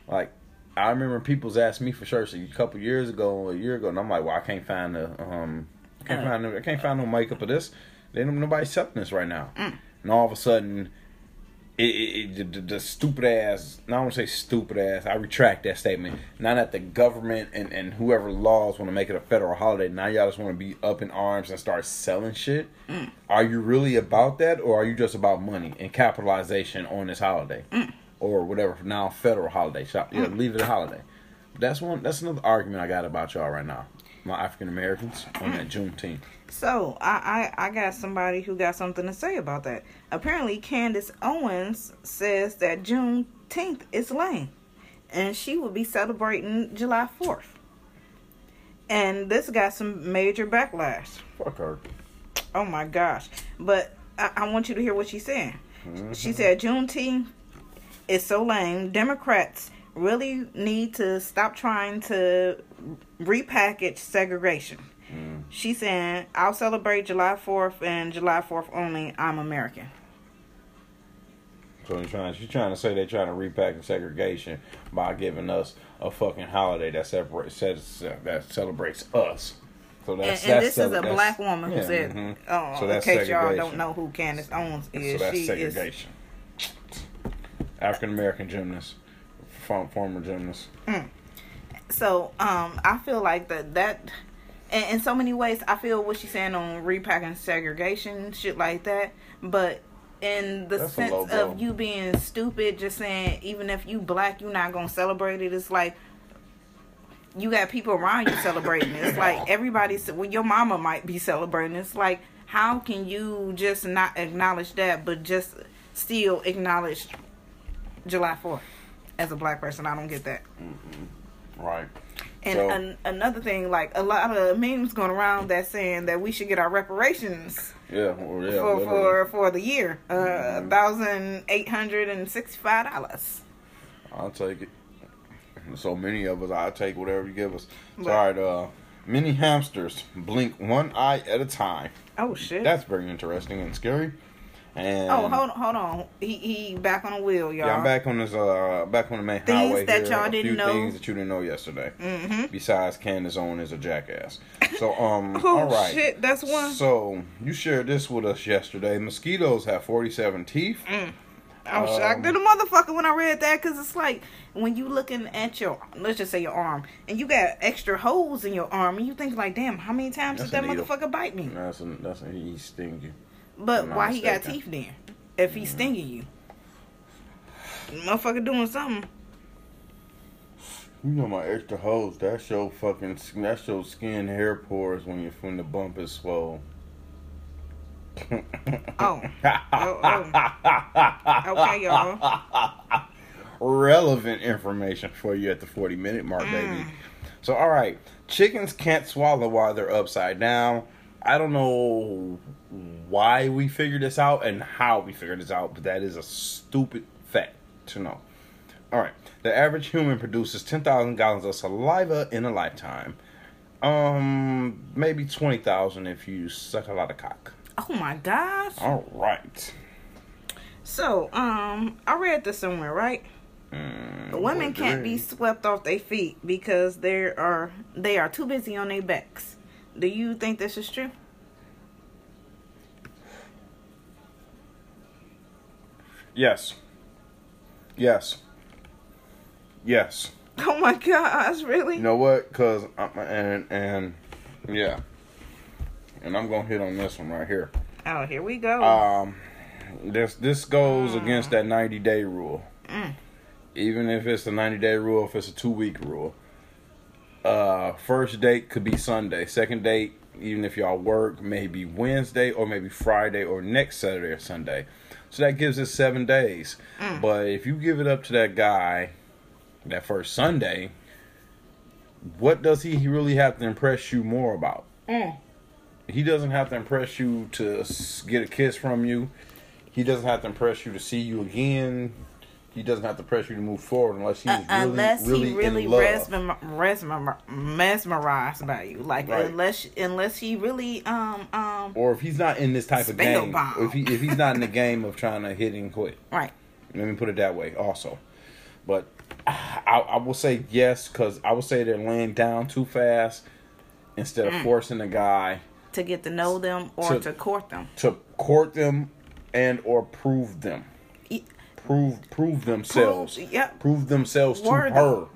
Like, I remember people's asked me for shirts a couple years ago, a year ago, and I'm like, well, I can't find the um, I can't Uh. find no, I can't find no makeup of this. They don't nobody selling this right now. And all of a sudden, it, it, it the, the stupid ass. I don't say stupid ass. I retract that statement. Now that the government and, and whoever laws want to make it a federal holiday, now y'all just want to be up in arms and start selling shit. Mm. Are you really about that, or are you just about money and capitalization on this holiday, mm. or whatever? Now federal holiday. Shop, yeah, mm. leave it a holiday. That's one. That's another argument I got about y'all right now. My African Americans on that Juneteenth. So I, I I got somebody who got something to say about that. Apparently, Candace Owens says that Juneteenth is lame, and she will be celebrating July Fourth. And this got some major backlash. Fuck her. Oh my gosh! But I, I want you to hear what she's saying. She mm-hmm. said Juneteenth is so lame. Democrats really need to stop trying to repackage segregation. She's said, I'll celebrate July 4th and July 4th only. I'm American. So you're trying, she's trying to say they're trying to repackage segregation by giving us a fucking holiday that separates says that celebrates us. So that's and that's this is a black woman who yeah, said, mhm. oh, So in case y'all don't know who Candace Owens is, so that's she is. segregation. African American gymnast, form- former gymnast. So um, I feel like that that in, in so many ways I feel what she's saying on repacking segregation, shit like that. But in the That's sense of you being stupid, just saying even if you black, you're not gonna celebrate it. It's like you got people around you celebrating. It's like everybody. Well, your mama might be celebrating. It's like how can you just not acknowledge that, but just still acknowledge July Fourth as a black person? I don't get that. Right. And So- an, another thing, like a lot of memes going around that saying that we should get our reparations Yeah. Well, yeah. for literally. for for the year, uh, thousand eight hundred and sixty five dollars. I'll take it. So many of us, I'll take whatever you give us. But- All right. Uh, many hamsters blink one eye at a time. Oh shit! That's very interesting and scary. And oh, hold on, hold on. He he back on the wheel, y'all. Yeah, I'm back on this. Uh, back on the main Things highway that here. y'all a didn't few know. things that you didn't know yesterday. Mm-hmm. Besides, Candace Owen is a jackass. So, [laughs] um, Oh all right. shit, that's one. So you shared this with us yesterday. Mosquitoes have 47 teeth. I was um, shocked at the motherfucker when I read that because it's like when you looking at your let's just say your arm and you got extra holes in your arm and you think like, damn, how many times did that needle. motherfucker bite me? That's a, that's a, he sting you. But why he got teeth then? If he's mm-hmm. stinging you, motherfucker doing something. You know my extra hose. That's your fucking. That's your skin hair pores when you when the bump is swole. [laughs] Oh. [laughs] oh. Oh, Okay, y'all. relevant information for you at the 40 minute mark, baby. Mm. So, all right. Chickens can't swallow while they're upside down. I don't know why we figured this out and how we figured this out, but that is a stupid fact to know. All right. The average human produces 10,000 gallons of saliva in a lifetime. Um, maybe 20,000 if you suck a lot of cock. Oh my gosh. All right. So, um, I read this somewhere, right? Mm, Women can't be swept off their feet because they are they are too busy on their backs. Do you think this is true? Yes. Yes. Yes. [laughs] Oh my gosh, really? You know what? Cause I'm, and and yeah, and I'm gonna hit on this one right here. Oh, here we go. Um, this this goes against that 90 day rule. Mm. Even if it's a 90 day rule, if it's a two week rule. Uh, first date could be Sunday. Second date, even if y'all work, maybe Wednesday or maybe Friday or next Saturday or Sunday. So that gives us seven days. Mm. But if you give it up to that guy that first Sunday, what does he really have to impress you more about? Mm. He doesn't have to impress you to get a kiss from you. He doesn't have to impress you to see you again. He doesn't have to pressure you to move forward unless he's Uh, really, unless really, he really in love. mesmer, mesmer, mesmerized by you, like Right. unless unless he really um um or if he's not in this type of game, if he if he's not in the game of trying to hit and quit. right. Let me put it that way, also. But I, I will say yes because I would say they're laying down too fast instead of Mm. forcing the guy to get to know them or To- to court them. to court them and or prove them. Prove prove themselves. Prove- yep. Prove themselves to her.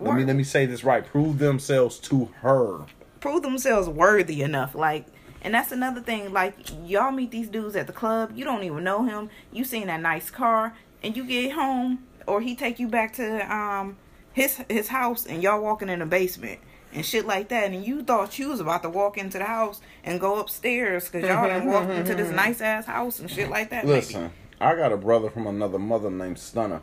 Let me let me say this right. Prove themselves to her. prove themselves worthy enough. Like, and that's another thing. Like, y'all meet these dudes at the club. You don't even know him. You seen that nice car, and you get home, or he take you back to um his his house, and y'all walking in the basement and shit like that. And you thought you was about to walk into the house and go upstairs because y'all done walked into this nice ass house and shit like that. maybe. I got a brother from another mother named Stunner.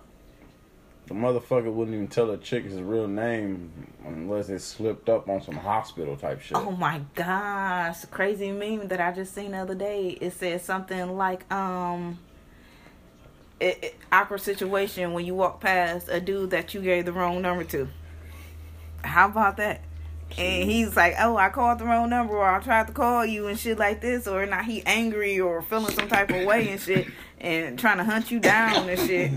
The motherfucker wouldn't even tell a chick his real name unless it slipped up on some hospital type shit. Oh my gosh, crazy meme that I just seen the other day. It said something like, um, it, it- awkward situation when you walk past a dude that you gave the wrong number to. How about that? And he's like, "Oh, I called the wrong number, or I tried to call you and shit like this, or not he angry or feeling some type of way and shit, and trying to hunt you down and [coughs] shit."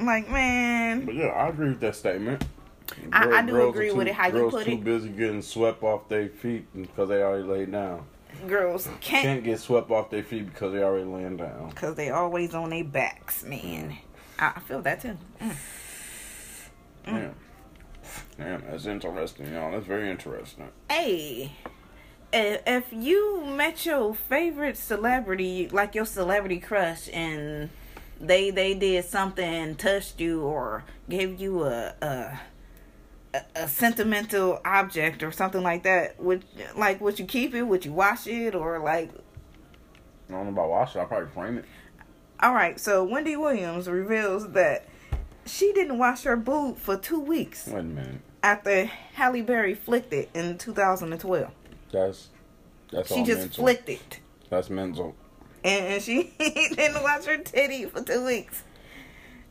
Like, man, But yeah, I agree with that statement. I- I do agree are with it, how you put it? too it. busy getting swept off their feet because they already laid down. girls can't Can't get swept off their feet because they already laying down. Cause they always on their backs, man. I, I feel that too. Mm. Damn. Damn, that's interesting, y'all. That's very interesting. Hey, if, if you met your favorite celebrity, like your celebrity crush, and they they did something, and touched you, or gave you a a, a, sentimental object or something like that, would like would you keep it? Would you wash it, or like? I don't know about wash it. I'll probably frame it. All right, so Wendy Williams reveals that she didn't wash her boob for two weeks Wait a minute. after Halle Berry flicked it in 2012. That's that's She just mental. flicked it. That's mental. and, she [laughs] didn't wash her titty for two weeks.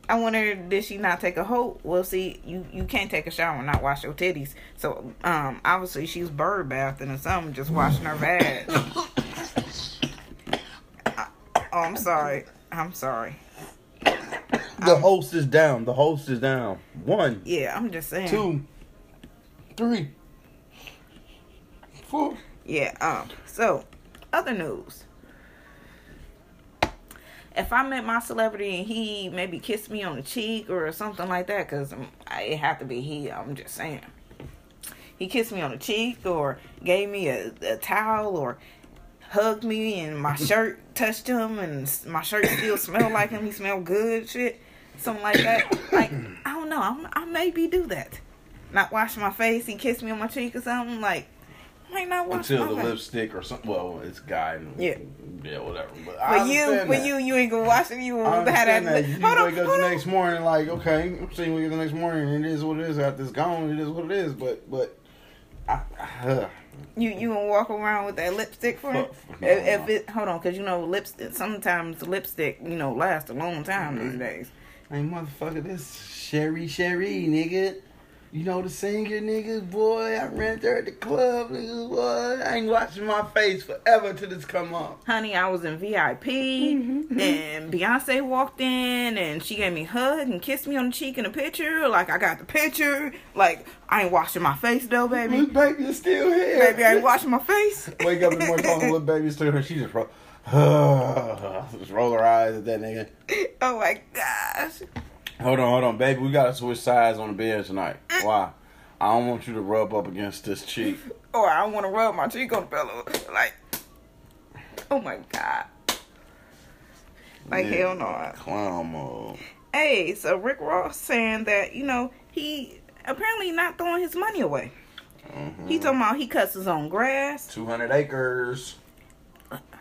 I wonder did she not take a hold? Well, see, you you can't take a shower and not wash your titties. So, um, obviously she's bird bathing or something, just washing her vag. [coughs] I- oh, I'm sorry. I'm sorry. The host is down. The host is down. One, Yeah, I'm just saying. two, three, Yeah. Um. So, other news. If I met my celebrity and he maybe kissed me on the cheek or something like that, because it had to be he. I'm just saying. He kissed me on the cheek or gave me a, a towel or hugged me and my [laughs] shirt touched him and my shirt still smelled like him. He smelled good, shit, something like that. Like I don't know. I'm, I maybe do that. Not wash my face. He kissed me on my cheek or something. Like might not wash Until the lipstick or something. Well, it's guy. Yeah. Yeah, whatever. But For you, for you, you ain't gonna watch it. You will have that. that. You Hold on, up hold the on. next morning like, okay, I'm seeing wake up the next morning, and it is what it is. After it's gone, it is what it is. But, but, I, uh, You you gonna walk around with that lipstick for? Fuck, no, if, if it hold on, cause you know lipstick. Sometimes lipstick, you know, lasts a long time Mm-hmm. these days. hey, motherfucker, this Sherry Sherry, nigga. You know the singer, nigga, boy. I ran there at the club, nigga, boy. I ain't watching my face forever till this come up. Honey, I was in VIP, Mm-hmm. and Beyonce walked in, and she gave me a hug and kissed me on the cheek in a picture. Like I got the picture. Like I ain't washing my face though, baby. Little baby is still here. baby, I ain't washing my face. [laughs] Wake up in the morning, call the little baby still here. She just roll, [sighs] just roll her eyes at that nigga. oh my gosh. Hold on, hold on, baby. We gotta switch sides on the bed tonight. Why? I don't want you to rub up against this cheek. Or I don't want to rub my cheek on the pillow. Like, oh my god. Like Yeah, hell no. Clown mode. Hey, so Rick Ross saying that you know he apparently not throwing his money away. Mm-hmm. He talking about he cuts his own grass. Two hundred acres.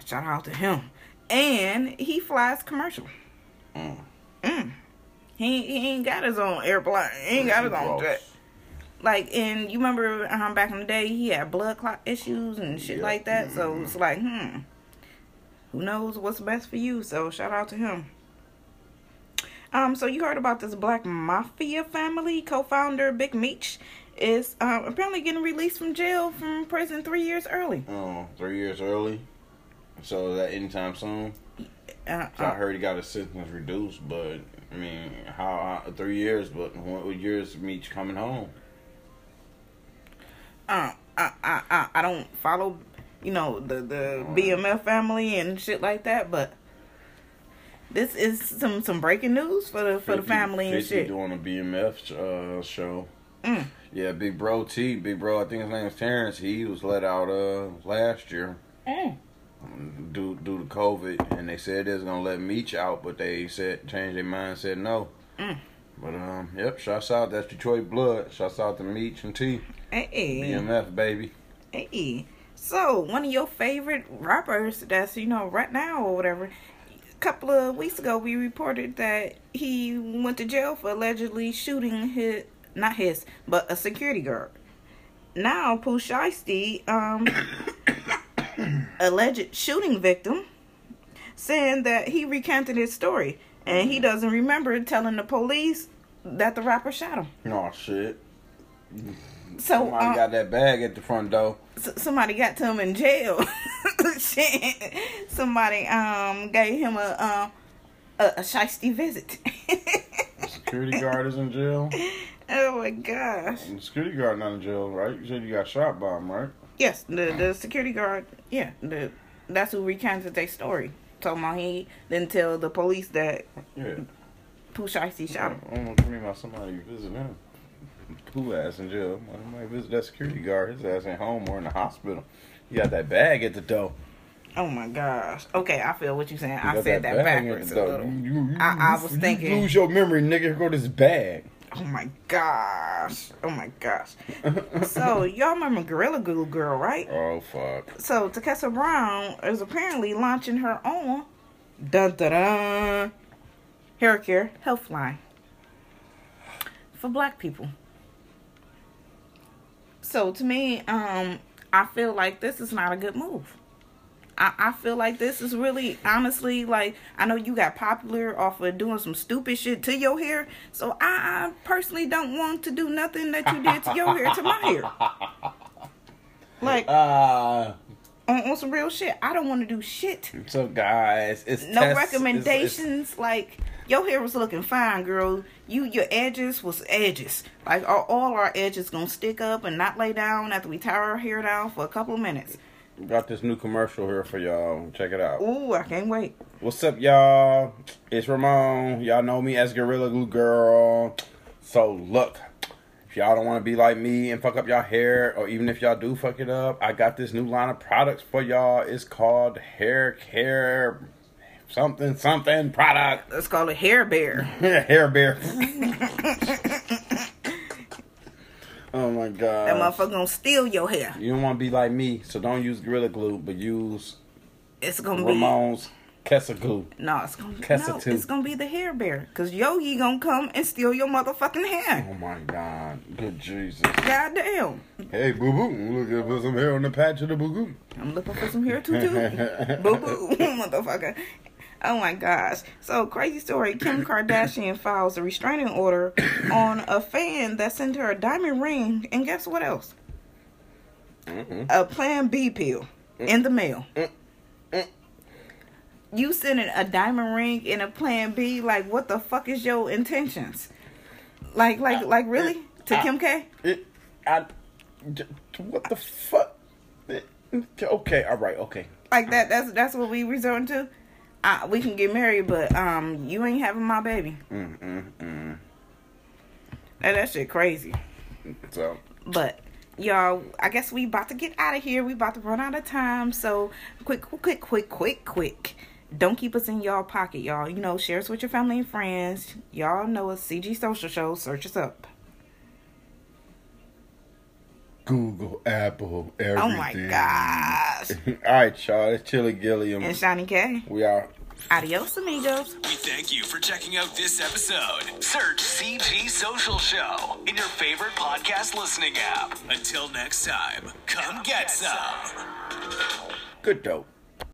Shout out to him. And he flies commercial. Mm. Mm. He he ain't got his own airplane. He ain't got his own jet. Like, and you remember um, back in the day, he had blood clot issues and shit Yeah. like that. So it's like, hmm, who knows what's best for you? So shout out to him. Um, so you heard about this black mafia family co-founder Big Meech is um, apparently getting released from jail from prison three years early. Oh, three years early. So is that anytime soon? Uh, So I uh, heard he got his sentence reduced, but I mean, how, three years? But what years Meech coming home? uh, I, I, I, I don't follow, you know, the the BMF family and shit like that, but this is some some breaking news for the for the family and shit. doing a BMF uh, show. Mm. Yeah, Big Bro T, Big Bro. I think his name is Terrence. He was let out uh last year Mm. Due due to COVID, and they said they was gonna let Meech out, but they said changed their mind, said no. Mm. But um, yep. Shouts out. That's Detroit blood. Shouts out to Meech and T. Hey, BMF baby. hey. So one of your favorite rappers that's you know right now or whatever. A couple of weeks ago, we reported that he went to jail for allegedly shooting his not his but a security guard. Now Pooh Shiesty, um, [coughs] [coughs] alleged shooting victim, saying that he recanted his story and he doesn't remember telling the police that the rapper shot him. Oh shit. So Somebody um, got that bag at the front door. somebody got to him in jail. [laughs] Shit. somebody um gave him a um a, a shiesty visit. Security guard is in jail. [laughs] oh my gosh. Security guard not in jail, right? You said you got shot by him, right? Yes, the the security guard. Yeah, the that's who recanted their story. Talking about he didn't tell the police that Yeah. Pooh Shiesty I shot him. don't know what you mean by somebody visiting him. Who ass in jail? He might visit that security guard. His ass ain't home or in the hospital. You got that bag at the door. Oh my gosh. Okay, I feel what you're saying. You I said that, bag at backwards a little. You- you- I- I was you thinking- Lose your memory, nigga. Go this bag. Oh my gosh. Oh my gosh. [laughs] so y'all remember Gorilla Glue Girl, right? Oh fuck. So Tessica Brown is apparently launching her own dun dun dun hair care health line for black people. So to me, um, I feel like this is not a good move. I, I feel like this is really honestly like I know you got popular off of doing some stupid shit to your hair, so I, I personally don't want to do nothing that you did to your hair to my hair. [laughs] Like Ah. on, on some real shit. I don't want to do shit. so guys, it's No test- recommendations. like your hair was looking fine, girl. You your edges was edges. Like all, all our edges gonna stick up and not lay down after we tie our hair down for a couple of minutes. Got this new commercial here for y'all. Check it out. Ooh, I can't wait. What's up, y'all? It's Ramon. Y'all know me as Gorilla Glue Girl. So look, if y'all don't want to be like me and fuck up y'all hair, or even if y'all do fuck it up, I got this new line of products for y'all. It's called Hair Care something something product. Let's call it hair bear. [laughs] hair Bear. [laughs] oh my god. That motherfucker gonna steal your hair. You don't want to be like me, so don't use Gorilla Glue, but use It's gonna Ramon's Kessa Glue. be no. It's gonna Kessa no. too. It's gonna be the hair bear. Cause Yogi gonna come and steal your motherfucking hair. Oh my god. Good Jesus. Goddamn. Hey, boo boo, looking for uh, some hair on the patch of the boo boo. I'm looking for some hair too, too. [laughs] boo boo, [laughs] motherfucker. Oh my gosh. So, crazy story Kim Kardashian [laughs] files a restraining order on a fan that sent her a diamond ring, and guess what else? Mm-hmm. A Plan B pill in the mail. Mm-hmm. You sending a diamond ring and a Plan B? Like, what the fuck is your intentions? Like, like, like, really? To Kim K? It, I, what the fuck? It- okay, all right, okay. like that that's that's what we resorting to uh, we can get married but um you ain't having my baby. Mm, mm, mm. and that shit crazy. So, but y'all i guess we about to get out of here. We about to run out of time. So quick quick quick quick quick. Don't keep us in y'all pocket y'all. You know share us with your family and friends. Y'all know us. Cg social show. Search us up Google, Apple, everything. oh my gosh [laughs] all right, y'all. It's Chili Gilliam. and shiny k We are. adios amigos We thank you for checking out this episode. Search CG Social Show in your favorite podcast listening app. Until next time, come get some. Good dope.